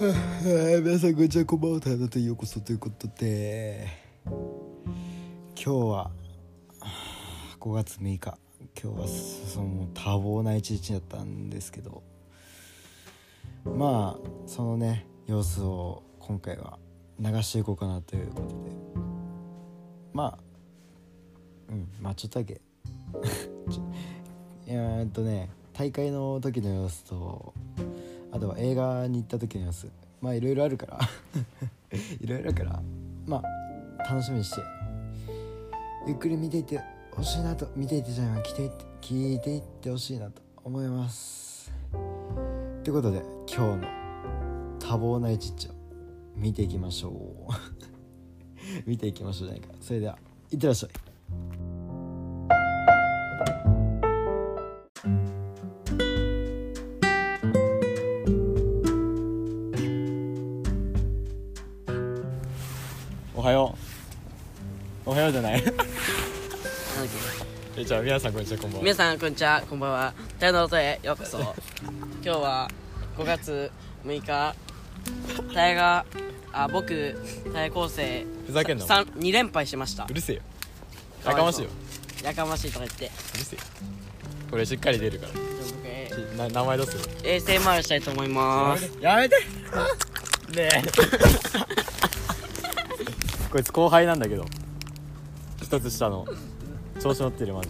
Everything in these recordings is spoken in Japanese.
皆さんこんにちは。こんばんは。ただとようこそということで今日は5月6日。今日はその多忙な一日だったんですけどまあそのね様子を今回は流していこうかなということで。まあうんまあ ちょっとだけえっとね大会の時の様子とあとは映画に行った時の様子。まあいろいろあるから。いろいろあるから。まあ楽しみにして。ゆっくり見ていってほしいなと。見ていってじゃない聞いていって聞いていってほしいなと思います。ということで今日の多忙な一日を見ていきましょう。見ていきましょうじゃないか。それではいってらっしゃい。おはよう。おはようじゃない。なんだっえじゃあ皆さんこんにちはこんばんは。け皆さんこんにちはこんばんは。タイの音へようこそ。今日は5月6日。タイがあ僕タイ構成ふざけんな。さん2連敗しました。うるせえよ。やかましいよ。やかましいとか言って。うるせえよ。これしっかり出るから。じゃあ僕えしな名前どうする？ー衛星回りしたいと思います。やめて。ねえこいつ後輩なんだけど。一つ下の。調子乗ってるマジ。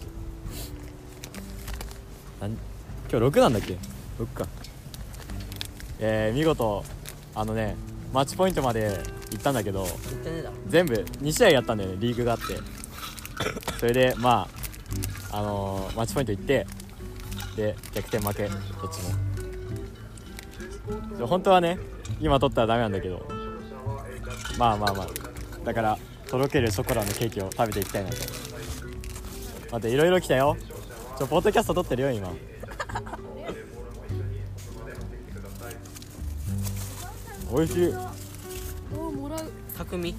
なん今日6なんだっけ？6か。えー、見事あのねマッチポイントまで行ったんだけど全部2試合やったんだよねリーグがあって。それでまああのーマッチポイント行ってで逆転負けどっちも。本当はね今取ったらダメなんだけど。まあまあまあだからとろけるショコラのケーキを食べていきたいなと。待っていろいろ来たよ。ちょポッドキャスト撮ってるよ今。美味しい。おもらう。匠。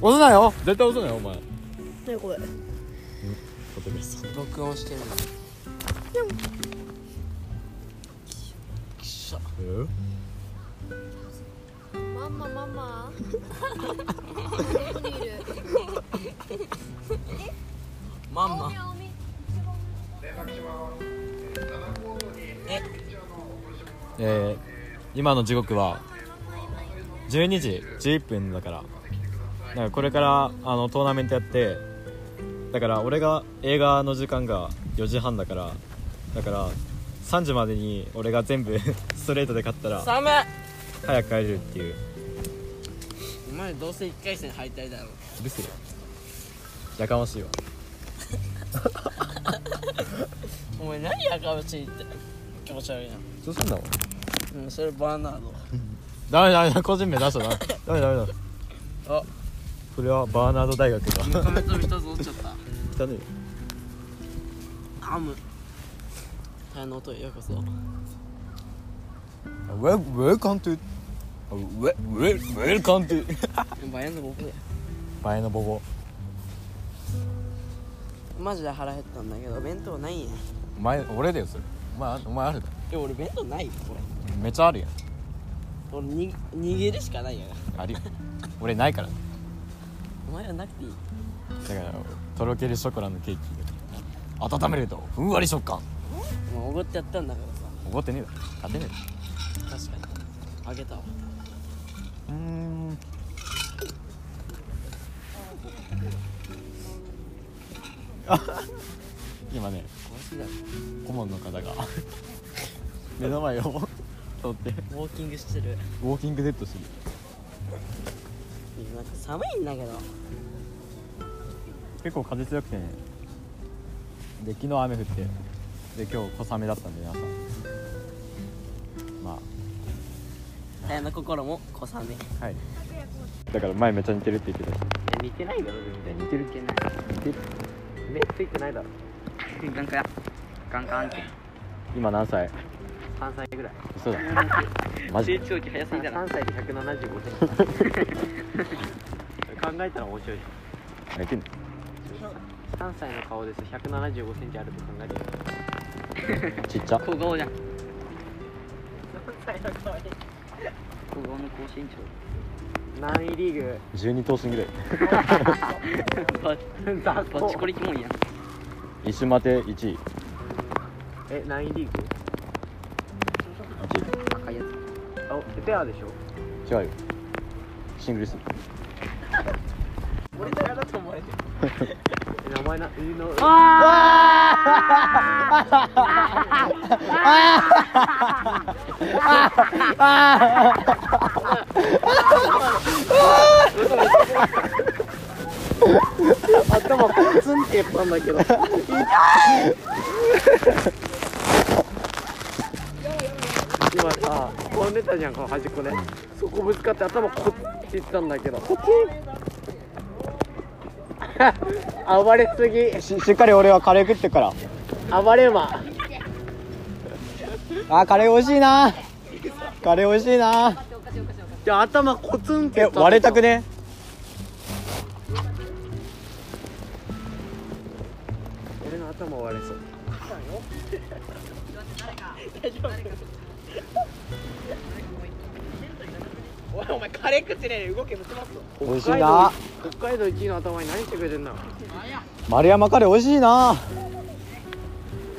押すなよ。絶対押すなよお前。何これ？ポッドキャスト録音してる。のきっしょママ。ママ。どこにいるまんま青み青みえー、今の時刻は12時11分だから。だからこれからあのトーナメントやってだから俺が映画の時間が4時半だからだから3時までに俺が全部 ストレートで勝ったら寒い早く帰れるっていうお前どうせ1回戦敗退だろう。るせえよ。やかましいわ。お前何やかましいって気持ち悪いな。そうすんだもんうんそれバーナード。ダメダメだ個人名出したな。ダメダメだ。あ。それはバーナード大学がコメント一つ落ちちゃった汚ねハム。タイの音へようこそ。Welcome to Wel- wel- Welcome to バインの僕。で前のボボマジで腹減ったんだけど弁当ないんやお前俺だよそれ。お前お前あるだ。え俺弁当ないよこれ。めっちゃあるやん。俺に逃げるしかないやあるよ俺ないから。お前はなくていい。だからとろけるショコラのケーキ温めるとふんわり食感。おごってやったんだから怒ってねえだろ。勝てねさ確かに。あげたわうーん。あ 今ね顧問の方が目の前を通って。ウォーキングしてる。ウォーキングデッドしてる。なんか寒いんだけど。結構風強くてね。で昨日雨降って。で今日小雨だったんで朝まタイの心も小雨あはい。だから前めっちゃ似てるって言ってた。し似てないだろ全然似てるっけない。似てる。目ついてないだろ。ガンカやガンカ案件。今何歳？3歳ぐらい。嘘だ。マジ成長期早すぎだな。3歳で175センチ。考えたら面白い何言ってんの？3歳の顔です。175センチあると考考えてちっちゃ。小顔じゃん。高校の甲子園何位リーグ？12頭身ぐらい長バッチコリキモンやん。一瞬待て1位。え何位リーグ？1赤いやあペアでしょ？位違うよ。シングルス。俺とやだと思われてる。え名前なえの 頭コツンってやったんだけど今さ飛んでたじゃんこの端っこでそこぶつかって頭コって言ったんだけどコツン暴れすぎししっかり俺はカレー食ってから暴れ馬あカレー美味しいな。カレー美味しいな。いや頭コツンって割れたくね？俺の頭割れそう。おいお前カレー食ってねえで動すぞ。美味しいな。北海道1位の頭に何してくれてんだ？丸山カレー美味しいな。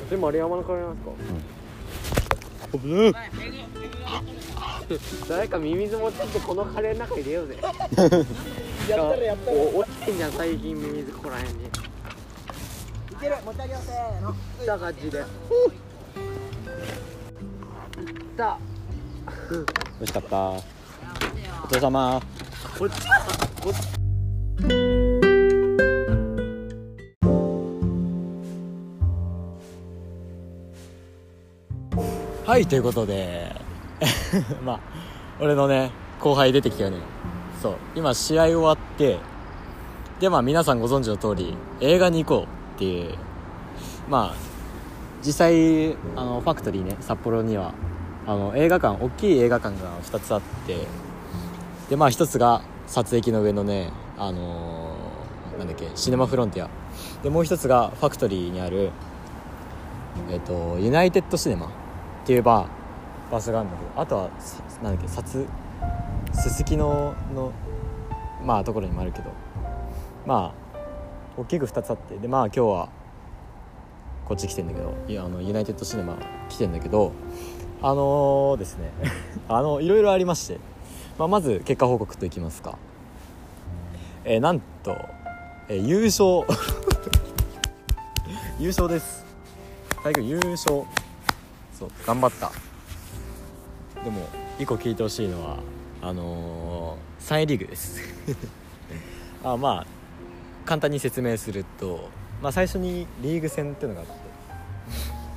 で丸山のカレーなんですか？誰かミミズ持ってってこのカレーの中入れようぜやったらやったら落ちてんじゃん最近ミミズここら辺にいける持ち上げようせーの来た感じでいった美味しかったお父様こっちこっちはいということで。まあ俺のね後輩出てきたよね。そう。今試合終わって。でまあ皆さんご存知の通り映画に行こうっていう。まあ実際あのファクトリーね札幌にはあの映画館大きい映画館が2つあって。でまあ1つが撮影機の上のねあのーなんだっけシネマフロンティア。でもう1つがファクトリーにあるえっ、とユナイテッドシネマ。っていうバー場所があるんだけどあとはさなんだっけ札すすきののまあところにもあるけどまあ大きく2つあってでまあ今日はこっち来てんだけどいやあのユナイテッドシネマ来てんだけどあのーですね あのいろいろありまして、まあ、まず結果報告といきますか。えーなんと、えー優勝。優勝です。大君優勝。そう頑張った。でも一個聞いてほしいのはあのー、3位リーグです。あまあ簡単に説明すると、まあ、最初にリーグ戦っていうのがあって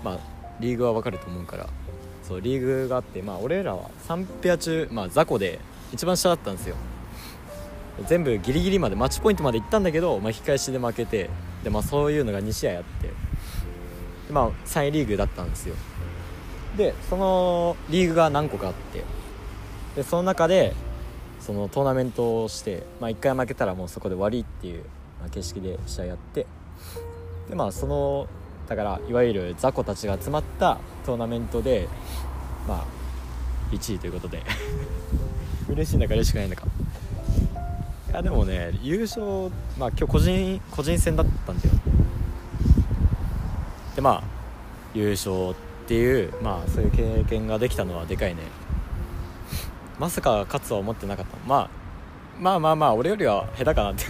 まあリーグは分かると思うからそうリーグがあってまあ俺らは3ペア中、まあ、雑魚で一番下だったんですよ。全部ギリギリまでマッチポイントまで行ったんだけど、まあ、引き返しで負けてで、まあ、そういうのが2試合あってでまあ3位リーグだったんですよ。でそのリーグが何個かあってでその中でそのトーナメントをして、まあ、1回負けたらもうそこで終わりっていう、まあ、形式で試合やってでまあそのだからいわゆる雑魚たちが集まったトーナメントでまあ1位ということで。嬉しいんだか嬉しくないんだか。いやでもね優勝まあ今日個人個人戦だったんだよ。でまあ優勝ってていうまあそういう経験ができたのはでかいね。まさか勝つとは思ってなかった。まあまあまあまあ俺よりは下手かなって。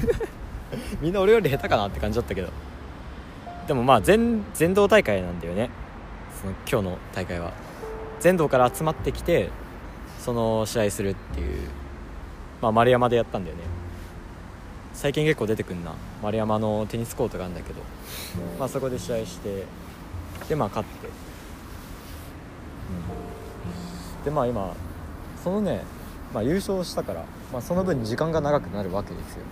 みんな俺より下手かなって感じだったけど。でもまあ全全道大会なんだよね。その今日の大会は。全道から集まってきてその試合するっていう。まあ丸山でやったんだよね。最近結構出てくんな。丸山のテニスコートがあるんだけど。まあそこで試合してでまあ勝って、うん、でまあ今そのね、まあ、優勝したから、まあ、その分時間が長くなるわけですよ。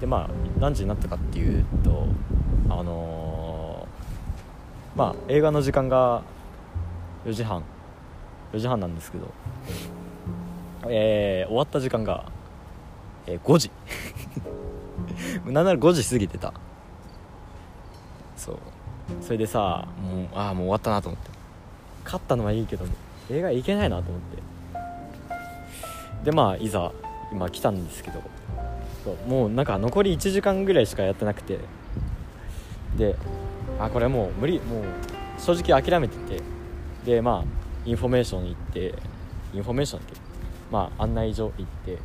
でまあ何時になったかっていうとあのーまあ映画の時間が4時半。4時半なんですけどえー終わった時間が、えー5時。なんなら5時過ぎてた。そう。それでさもうああもう終わったなと思って。勝ったのはいいけど映画行けないなと思って。でまあいざ今来たんですけどそうもうなんか残り1時間ぐらいしかやってなくて。であこれもう無理もう正直諦めてて。でまあインフォメーション行ってインフォメーションってまあ案内所行って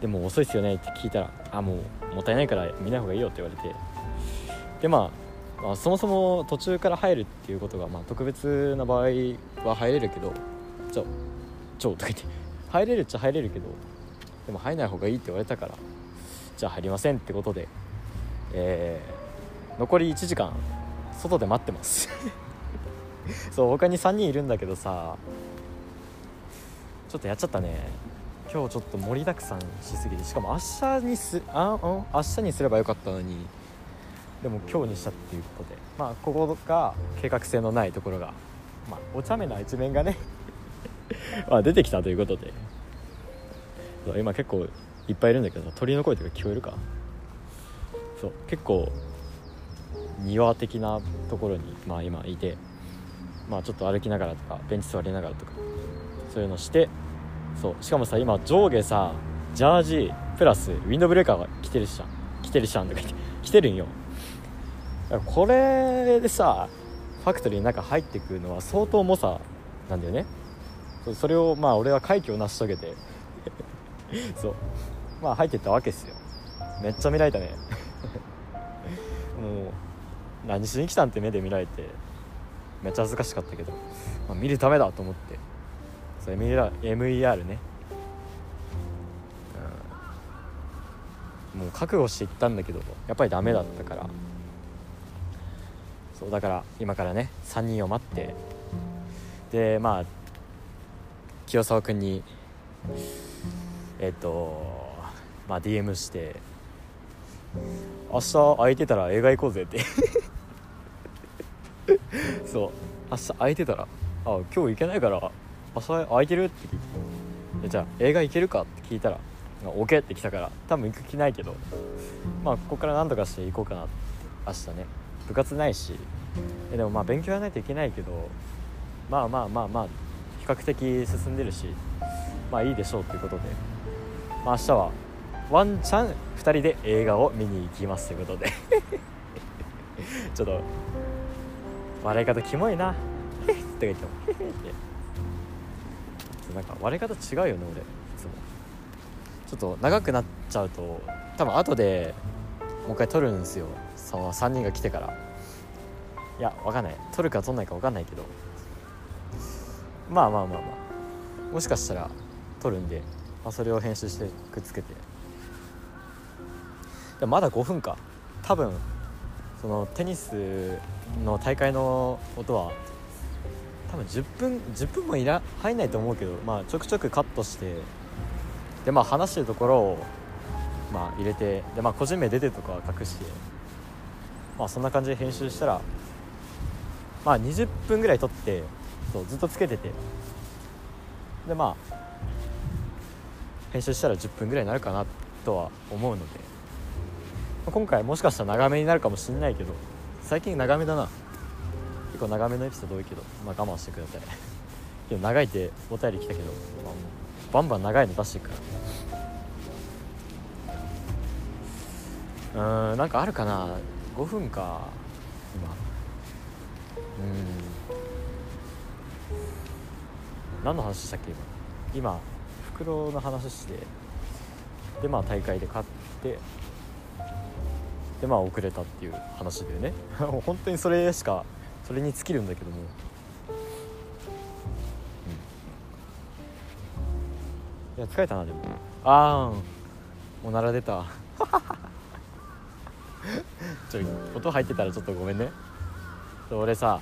でも遅いっすよねって聞いたらあもうもったいないから見ない方がいいよって言われて。でまあ、まあ、そもそも途中から入るっていうことが、まあ、特別な場合は入れるけどちょちょとか言って入れるっちゃ入れるけどでも入んない方がいいって言われたからじゃあ入りませんってことでえー残り1時間外で待ってます。そう他に3人いるんだけどさちょっとやっちゃったね。今日ちょっと盛りだくさんしすぎてしかも明日にすあん？明日にすればよかったのにでも今日にしたっていうことで。まあここが計画性のないところがまあお茶目な一面がね まあ出てきたということで。今結構いっぱいいるんだけど鳥の声とか聞こえるか？そう結構庭的なところにまあ今いてまあちょっと歩きながらとかベンチ座りながらとかそういうのしてそうしかもさ今上下さジャージープラスウィンドブレーカーが着てるしゃん。着てるしゃんとか言って着てるんよ。これでさファクトリーの中入ってくるのは相当猛者なんだよね。それをまあ俺は快挙を成し遂げて。そう。まあ入ってったわけっすよ。めっちゃ見られたね。もう何しに来たんって目で見られてめっちゃ恥ずかしかったけど、まあ、見るためだと思って。そう MER, MER ね、うん、もう覚悟して行ったんだけどやっぱりダメだったから。そうだから今からね3人を待って。でまあ清沢君にえっとまあ DM して明日空いてたら映画行こうぜって。そう明日空いてたら「あ今日行けないから明日空いてる?」って聞いて。じゃあ映画行けるかって聞いたら「あ OK」って来たから多分行く気ないけどまあここから何とかして行こうかなって明日ね。部活ないし。でもまあ勉強やらないといけないけどまあまあまあまあ比較的進んでるしまあいいでしょうということで、まあ、明日はワンチャン2人で映画を見に行きますということで。ちょっと笑い方キモいな「っ」て言っても「」ってなんか笑い方違うよね俺。いつも。ちょっと長くなっちゃうと多分後でもう一回撮るんですよ。その3人が来てから。いやわかんない。撮るか撮んないかわかんないけど。まあまあまあまあ。もしかしたら撮るんで、まあ、それを編集してくっつけて。でまだ5分か。多分そのテニスの大会の音は多分10分10分もいら入んないと思うけど、まあ、ちょくちょくカットして。でまあ話してるところをまあ入れてでまあ個人名出てるとかは隠して。まあそんな感じで編集したらまあ20分ぐらい撮ってそうずっとつけてて。でまあ編集したら10分ぐらいになるかなとは思うので。今回もしかしたら長めになるかもしれないけど最近長めだな。結構長めのエピソード多いけど、まあ、我慢してください。長いってお便り来たけど、まあ、バンバン長いの出していくから。うーんなんかあるかな。5分か。今。うん。何の話したっけ？今。今袋の話して。でまあ大会で勝って。でまあ遅れたっていう話でね。も う本当にそれしかそれに尽きるんだけども、うん、いや疲れたなでも。あーおなら出た。ちょ音入ってたらちょっとごめんね。俺さ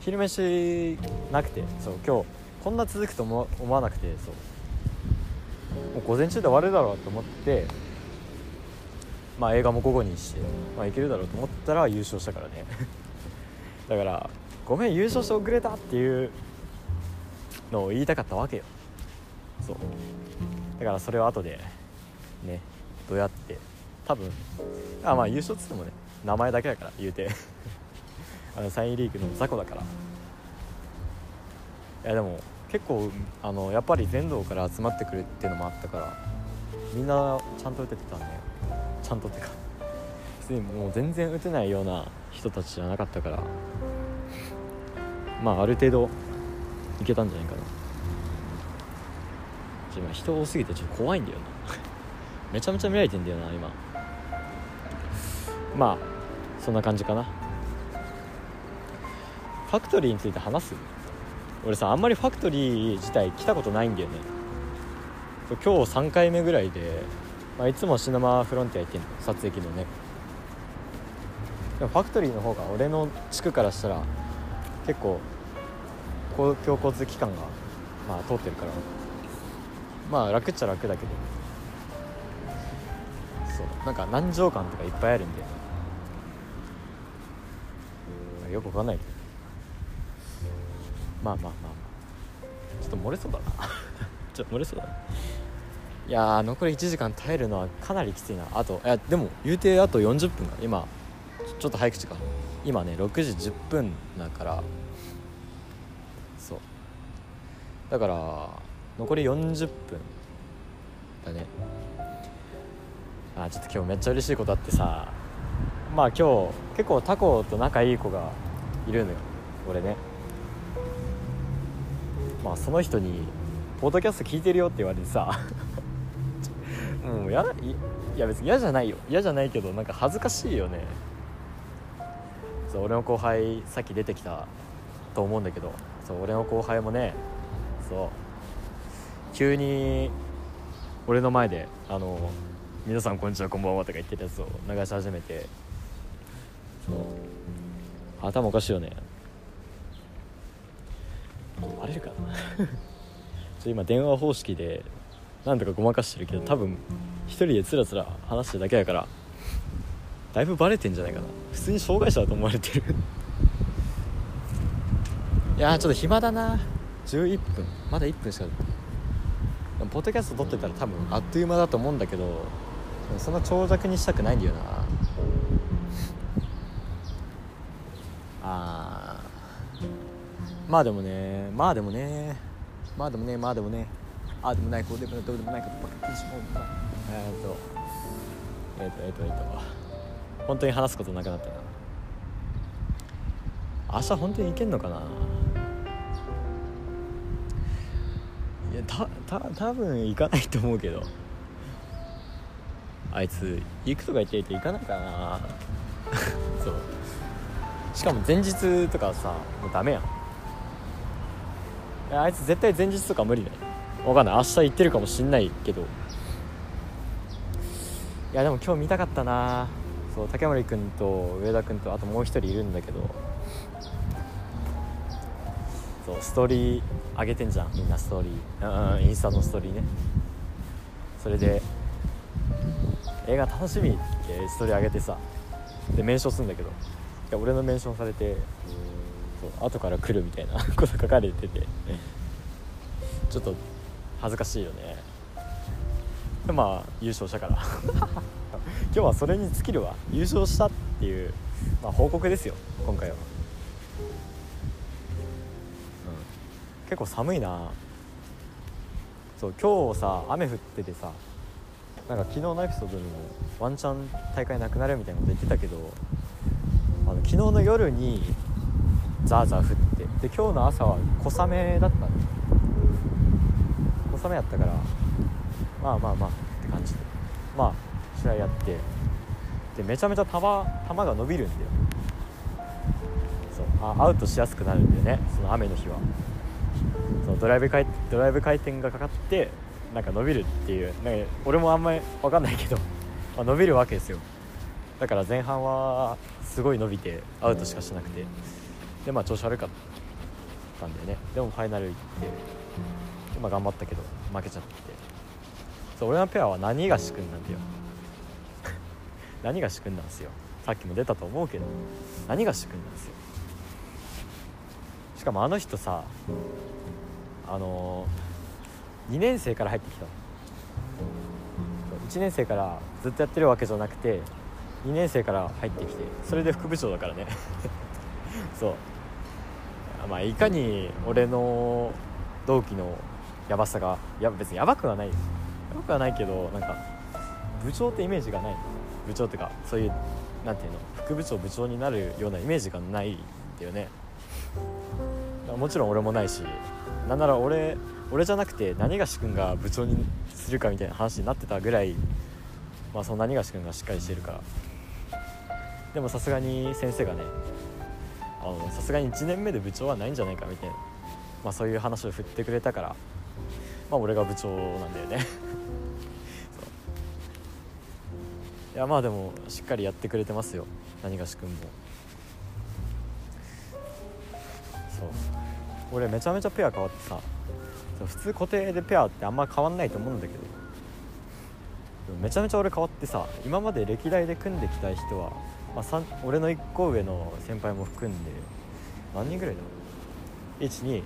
昼飯なくてそう今日こんな続くと思わなくてそう。もう午前中で終わるだろうと思ってまあ映画も午後にしてまあいけるだろうと思ったら優勝したからね。だからごめん優勝して遅れたっていうのを言いたかったわけよ。そう。だからそれを後でねどうやって多分あまあ優勝っつってもね名前だけだから言うて。あのサインリーグの雑魚だから。いやでも結構あのやっぱり全道から集まってくるっていうのもあったからみんなちゃんと打ててたねちゃんとってか 普通にもう全然打てないような人たちじゃなかったから。まあある程度いけたんじゃないかな。ちょ今人多すぎてちょっと怖いんだよな。めちゃめちゃ見られてんだよな今。まあそんな感じかな。ファクトリーについて話す？俺さあんまりファクトリー自体来たことないんだよね。今日3回目ぐらいで、まあ、いつもシナマフロンティア行ってんの。撮影機のね。でもファクトリーの方が俺の地区からしたら結構公共交通機関が、まあ、通ってるから。まあ楽っちゃ楽だけど。そうなんか南城間とかいっぱいあるんでよくわかんないけど。まあまあまあまあ。ちょっと漏れそうだな。ちょっと漏れそうだな。いやー残り1時間耐えるのはかなりきついな。あといやでも言うてあと40分が今ちょっと早口か。今ね6時10分だから。そう。だから残り40分だね。あちょっと今日めっちゃ嬉しいことあってさ。まあ今日結構タコと仲いい子がいるのよ俺ね。まあその人に「ポッドキャスト聞いてるよ」って言われてさ もうやいいや別に嫌じゃないよ。嫌じゃないけどなんか恥ずかしいよね。そう俺の後輩さっき出てきたと思うんだけどそう俺の後輩もねそう急に俺の前で「あの皆さんこんにちはこんばんは」とか言ってたやつを流し始めてそう。頭おかしいよね。バレるか。な ちょ今電話方式でなんとかごまかしてるけど多分一人でつらつら話してるだけだからだいぶバレてんじゃないかな。普通に障害者だと思われてる。いやちょっと暇だな。11分。まだ1分しかポッドキャスト撮ってたら多分あっという間だと思うんだけどそんな長尺にしたくないんだよなあーまあでもねまあでもねまあでもねまあでもね。ああでもないこうでもないどうでもないことばっかりしもうえっとえーっとえっとえっと。本当に話すことなくなったな。明日本当に行けんのかな。いやたた多分行かないと思うけど。あいつ行くとか言っていて行かないかな。そう。しかも前日とかさもうダメやん。あいつ絶対前日とか無理だよわかんない。明日行ってるかもしんないけど。いやでも今日見たかったな。そう竹森君と上田君とあともう一人いるんだけど。そうストーリー上げてんじゃん。みんなストーリー。うんインスタのストーリーね。それで映画楽しみってストーリー上げてさ。でメンションするんだけど。いや俺のメンションされてそう後から来るみたいな こと書かれてて。ちょっと恥ずかしいよね。でまあ優勝したから。今日はそれに尽きるわ。優勝したっていう、まあ、報告ですよ今回は、うん、結構寒いな。そう今日さ雨降っててさなんか昨日のエピソードでもワンチャン大会なくなるみたいなこと言ってたけどあの昨日の夜にザーザー降って。で今日の朝は小雨だったの小雨やったからまあまあまあって感じで。まあ試合やって。でめちゃめちゃ球球が伸びるんだよ。そう。あアウトしやすくなるんだよね。その雨の日は。そうドライブ回ドライブ回転がかかってなんか伸びるっていう。なんか俺もあんまり分かんないけど、まあ、伸びるわけですよ。だから前半はすごい伸びてアウトしかしなくて。でまあ調子悪かったんだよね。でもファイナル行ってまあ頑張ったけど負けちゃって。そう俺のペアは何がし君なんだよ。何がし君なんですよ。さっきも出たと思うけど何がし君なんですよ。しかもあの人さあのー、2年生から入ってきたの。1年生からずっとやってるわけじゃなくて2年生から入ってきてそれで副部長だからね。そうまあいかに俺の同期のやばさがや別にやばくはない。よやばくはないけどなんか部長ってイメージがない。部長っていうかそういうなんていうの副部長部長になるようなイメージがないんだよね。もちろん俺もないしなんなら俺俺じゃなくて何がし君が部長にするかみたいな話になってたぐらいまあその何がし君がしっかりしてるか。らでもさすがに先生がねさすがに1年目で部長はないんじゃないかみたいな、まあ、そういう話を振ってくれたから。まあ俺が部長なんだよね。いやまあでもしっかりやってくれてますよ。何がし君も。そう。俺めちゃめちゃペア変わってさ。普通固定でペアってあんま変わんないと思うんだけど。めちゃめちゃ俺変わってさ今まで歴代で組んできた人は、まあ、俺の1個上の先輩も含んで何人ぐらいだ？ろう123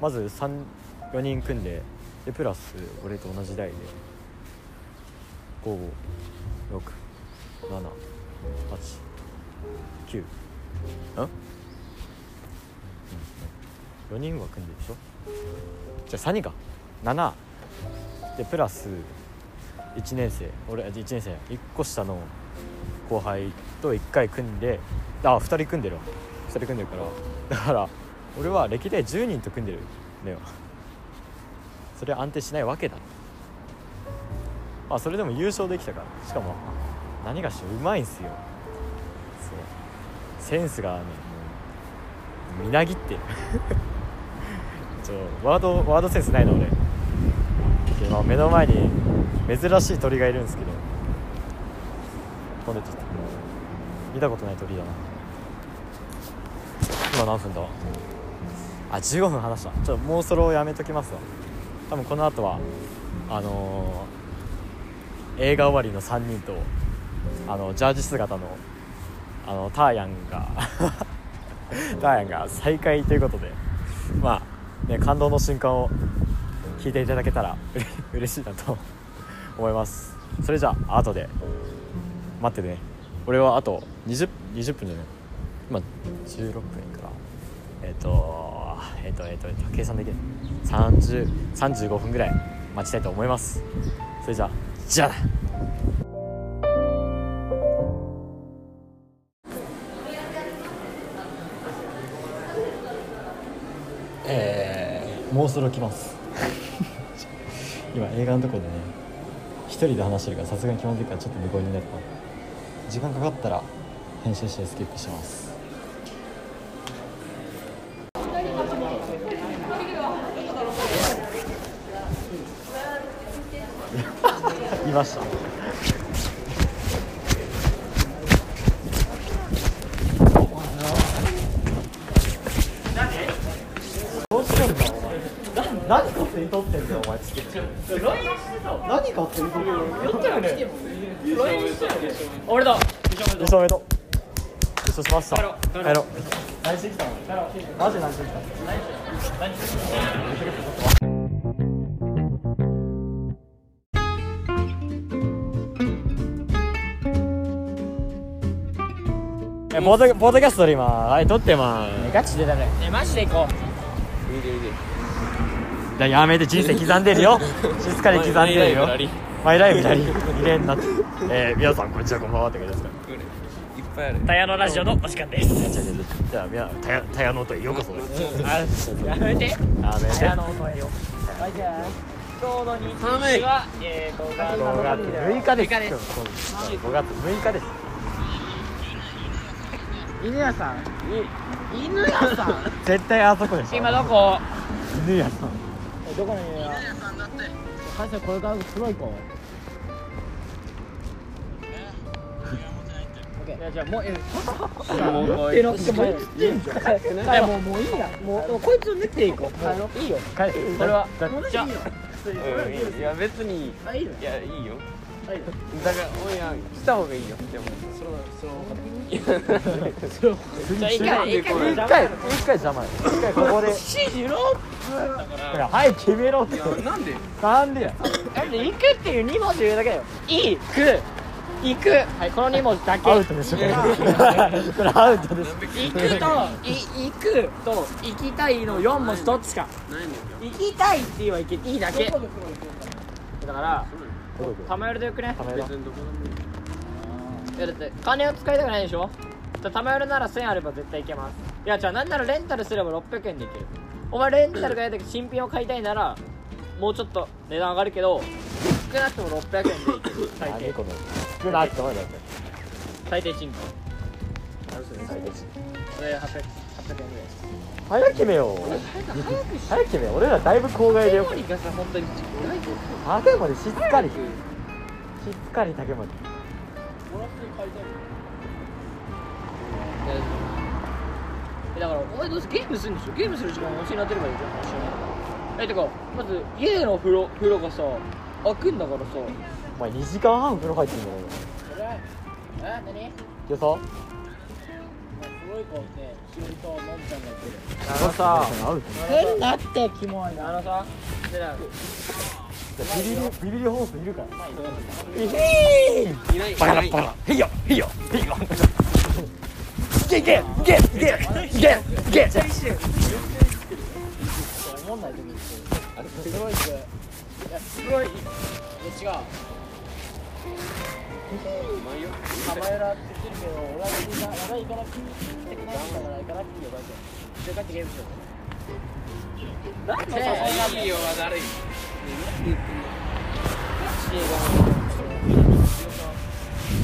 まず34人組んででプラス俺と同じ代で。56789ん4人は組んでるでしょ？じゃあ3人か。7でプラス1年生俺1年生1個下の後輩と1回組んであ2人組んでるわ。2人組んでるから。だから俺は歴代10人と組んでるのよ。それは安定しないわけだ。まあそれでも優勝できたから。しかも何がしうまいんすよ。そう。センスがねもうみなぎってる。ちょワードワードセンスないの俺。今目の前に珍しい鳥がいるんですけど。飛んでちょっと。見たことない鳥だな。今何分だ？あ15分話した。ちょっともうそろやめときますわ。多分この後はあのー映画終わりの3人とあのジャージ姿のあのターヤンが ターヤンが再会ということでまあね感動の瞬間を聞いていただけたら嬉しいなと思います。それじゃあ後で。待ってね。俺はあと 20, 20分じゃない？今16分から。えっ、とえっ、とえっ、と,、えーと計算できる。30 35分ぐらい待ちたいと思います。それじゃあじゃあえー、もうそろ来ます。今映画のとこでね。一人で話してるからさすがに気まずいからちょっと無言になった。時間かかったら編集してスキップします。いました。どうしてんだお前つけて何勝手に撮ってんの俺だ優勝おめでしました帰ろう帰ろう何してきたのマジ何してきたえポードポードキャストで今はい撮ってまガチでだねえマジで行こだやめて人生刻んでるよ。静かに刻んでるよ。マイライブやり。入れんなって。えー、皆さんこんにちはこんばんはって感じですかうタヤのラジオのお時間です。じゃあみなたやたやの音へようこそですやめてやめてタヤの音へよはいじゃあちょうど日時はえーと5 5月6日です6日です5月6日です犬屋さん犬屋さん絶対あそこでしょ今どこ犬屋さんえどこの？犬屋さんだって会社これから黒い。子いやじゃあもうええのってもういやもうもういいやもうこいつを練っていこういいよこれはだじゃあいや別にいやいいよだからおいやした方がいいよでもじゃあ一回一回一回一回邪魔よ一回ここで指示ろだからはい決めろってなんでなんでやだって行くっていう2文字言うだけだよ行く行くはいこの2文字だけアウトでしょこれアウトです行くとい行くと行きたいの4文字どっちか行きたいって言えばいけいいだけだから玉寄りでよくね？カメラいやだって金を使いたくないでしょ？じ玉寄りなら1000あれば絶対いけます。いやじゃあなんならレンタルすれば600円でいける。お前レンタルがやだけど新品を買いたいならもうちょっと値段上がるけど少なくとも600円でいける。最低何この少なくともだって。最低賃金それ800 800円ぐらいです早決めよう。早決めよう。俺らだいぶ郊外でよく。がさ本当に竹までしっかり。しっかり竹までえだからお前どうせゲームするんでしょ？ゲームする時間教えなってればいいじゃん。一緒にえてかまず家の風呂風呂がさ開くんだからさ。お前2時間半風呂入ってんだよ。え何？今日さあのさ変なってキモいなあのさでなビビリビビリホースいるからいないバラバラへいよへいよへいよいけいけいけいけいけいけ思んない時にあれすごいいやすごいいや違う浜浦って言ってるけど俺はみんな俺は行かなくて行かなくてから行かなくていいよバイト一緒に帰ってゲームしようなん。でいいよ悪い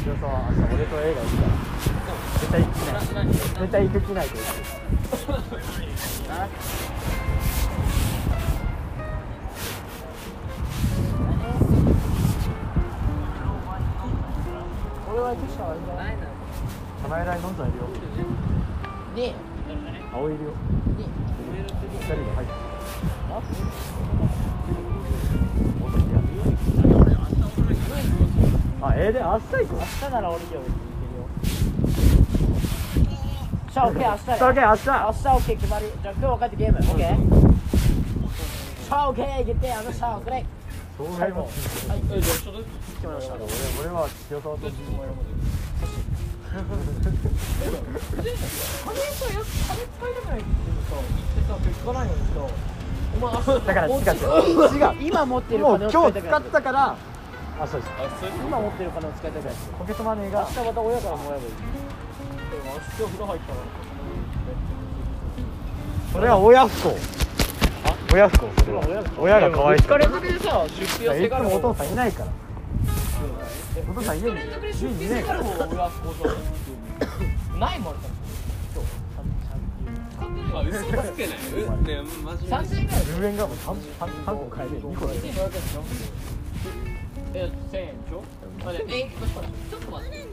今日さ明日俺と映画行くから絶対行く気ない絶対行く気ないと言って俺は行くしかない。んじゃない飲んだいるよ。ね。青いる。よ二人で入ってあええで明日行こう明日なら俺いいよ別に行ける。よじゃあ OK 明日オッケー明日明日 OK 決まりじゃあ今日は帰ってゲーム OK さあ OK 決定あのさあ OK はいそうなりますえじゃあちょっと決まりました俺俺は清沢と金さや金使いたくないって言ってさ言ってさ今日行かないのにさお前だから違う違う今持ってる金を使いたくないったからあそうです今持ってる金を使いたくないポケットマネーが明日また親からもらえばいいでも明日風呂入ったらそれは親不幸親不幸それは親がかわいでさ出費をいつせがるもお父さんいないから。お父さん家に家にいないから。ないもん嘘つけないうねマジで3000円ぐらい10円がもう 3, 3, 3個買える2個で2500円でしょえ1000円でしょ待ってえどうしたのちょっと待ってえ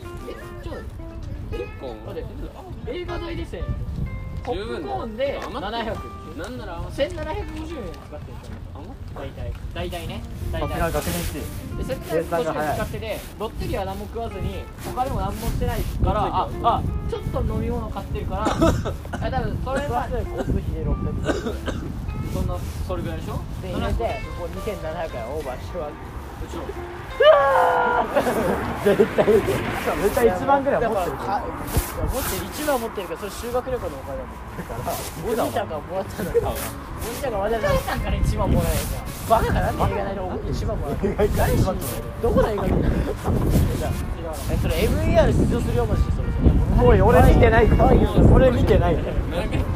ちょっと結構待って映画代で1000円ポッ十分だプコーンで700余円なんなら1750円。使ってるでしょ大体大体ね。大さすが体学年一で1750円使っててロッテリア何も食わずに他でも何もしてないから。ああちょっと飲み物買ってるから。あ多分それは交通費で600そんなそれぐら。いでしょで入れてここ2700円オーバーしてはうちの絶対絶対1万ぐらい持ってるだから。か持ってる1万持ってるけどそれ修学旅行のお金だもんおじいちゃんから。もらったのよ。おじいちゃんがわざわざおじいちゃんから1万もらえるじゃんバカかなんで映画代で1万もらえる何しどこの映画見えそれ MER 出場するよマジでそれおい俺見てない。から俺見てない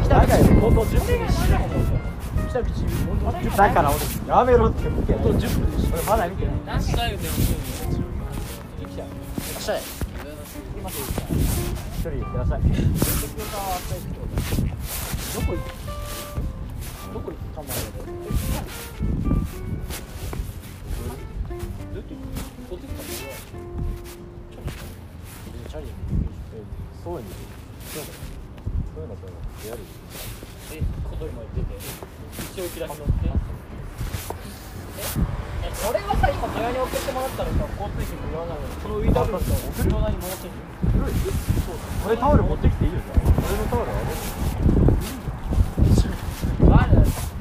北口高校10分で死ぬもんだから俺やめろって見てない分俺まだ見てない何したいでも明日や今すぐ行きたい一人でくださいどこ行くどこにかんないうやったのそういうのそういうのそういうのやるえ小鳥まで出て一応切らし乗ってえそれはさ今親に送ってもらったらさ交通費無料なのにそのウィダブルと無料なに戻ってる俺タオル持ってきていいよ。じゃあ俺のタオルあまだ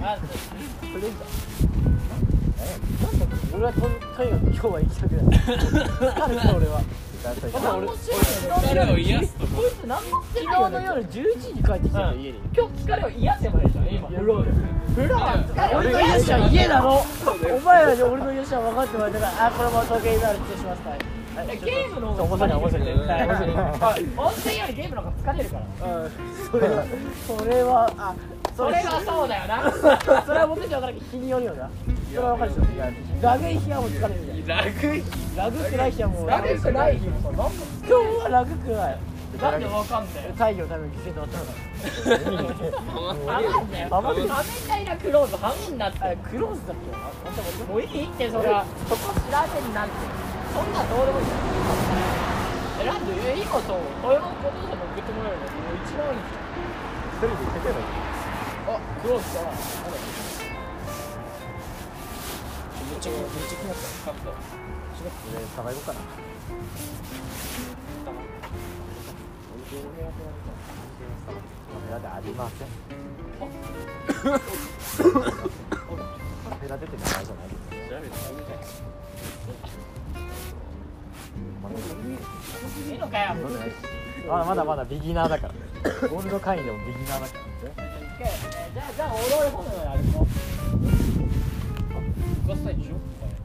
まだそれじゃなんだ俺はととにかく今日は行きたくない疲れた俺は何もしてない疲れを癒すとこ昨日の夜11時に帰ってきたの家に今日疲れを癒せばいいじゃん今風呂で風呂は俺の癒しは家だろお前らに俺の癒しは分かってもらえたからあこれも時計になる失礼しますはいゲームの方が面白い面白い温泉よりゲームの方が疲れるからそれはそれはあそれはそうだよな。それは僕じゃ分からんけど日によるよな。それは分かるでしょ。ラグい日はもう疲れるじゃんラグいラグってない日はもうラグってない日もさ今日はラグくない。なんでわかんない太陽のために犠牲となったから余んだよ余ん仮面ライダークローズハムになってクローズだっけ？もういいってそれは。そこ調べになんて。そんなんどうでもいい。えなんでえ今さこれのこと？でも送ってもらえるの？一番いい一人で行ってくればいいあクローズだめっちゃめっちゃ気になったカット俺サバ行こうかなカメラでありませんカメラ出てないじゃないですいいのかよまだまだまだビギナーだからゴールド会員でもビギナーだからじゃあじゃあ俺俺今度やるのガスタイでしょ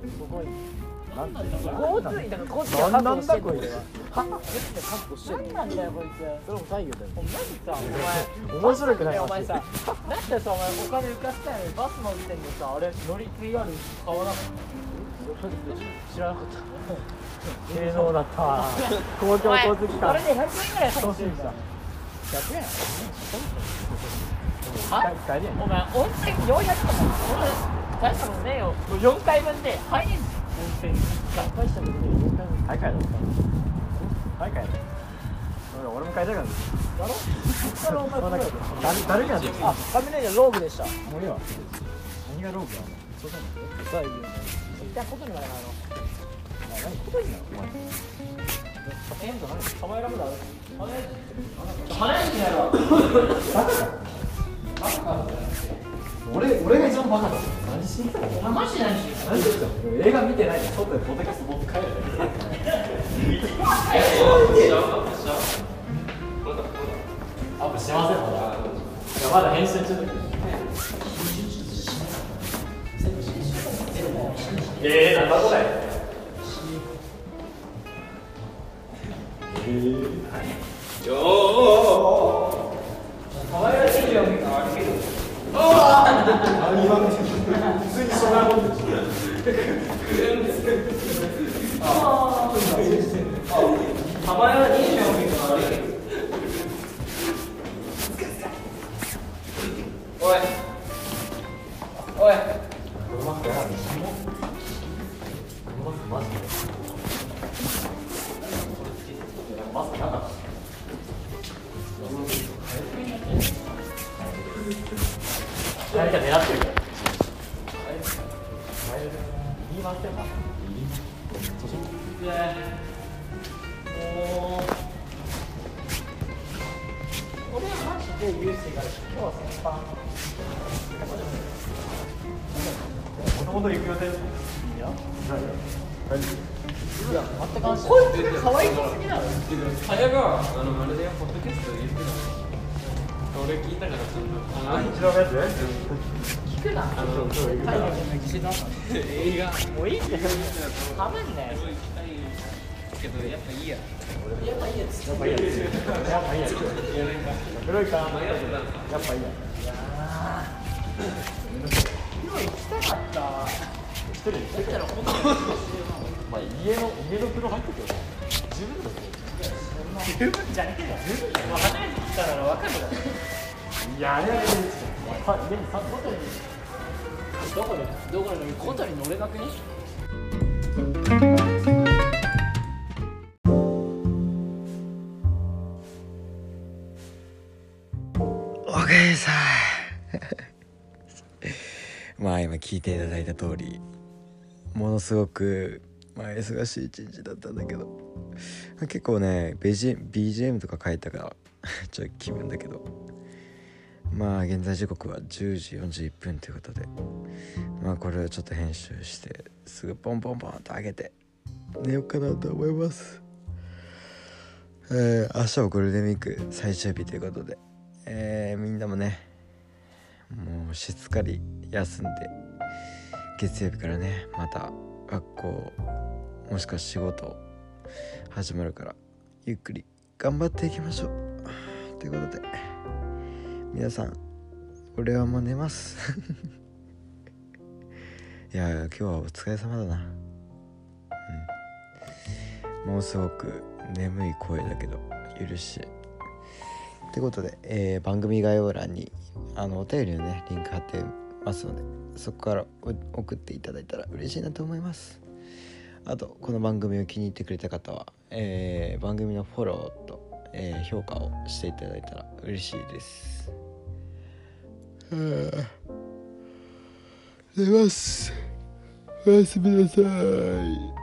すごいなんだ交通費だから交通費なんだこいつは確保してるなんだよこいつそれも太陽だよお前さお前面白くないお前さなんでさお前お金浮かしたのにバスの時点でさあれ乗り継ぎある買わなかった知らなかった芸能だった公共交通機関これで100円ぐらい欲しいんだ100円はお前温泉400とかしたことねえよ。もう4回分で入れん。温泉大したことねえ4回分大会だ大会だ俺も買いたかっただろそしたらお前誰誰があカメラローグでした何がローグなのそうなのさあいいよ一体ことにならないの何ことになるお前えんじゃない構えられだ花になるわ俺俺が一番バカだ何しに来たのマジで。何しに来たの何してたの映画見てないで。外で。ポッドキャスト持って帰るだアップしてませんまだいやまだ編集中だけどえー、なんだこれ可愛らしいよ誰あのあれだよポッドキャストで言ってた俺聞いたからちゃんとあの一郎のやつ聞くなあの太陽じゃない岸田映画もういいってはめんねごい行きたいけどやっぱいいややっぱいいやつやっぱいいやつやっぱいいやつ黒いかやっぱいいやいや今行きたかった一人で行ったら本当にまあ家の家の風呂入ってくよ十分だぞ十分じゃねえよ十分だよもう初めて来たなら分かるだろいやあれはねさ家にさ外にどこでどこで外に乗れなくねおかえりさまあ今聞いていただいた通りものすごくまあ忙しい一日だったんだけど。結構ね BGM, BGM とか書いたから ちょっと気分だけど。まあ現在時刻は10時41分ということで。まあこれをちょっと編集してすぐポンポンポンと上げて寝ようかなと思います。えー明日はゴールデンウィーク最終日ということで、えーみんなもねもうしっかり休んで月曜日からねまた学校もしくは仕事始まるからゆっくり頑張っていきましょう。ということで皆さん俺はもう寝ます。いや今日はお疲れ様だな。うん。もうすごく眠い声だけど許しってことで、えー番組概要欄にあのお便りのねリンク貼ってますのでそこから送っていただいたら嬉しいなと思います。あとこの番組を気に入ってくれた方は、えー番組のフォローと、えー評価をしていただいたら嬉しいです。寝ます。おやすみなさい。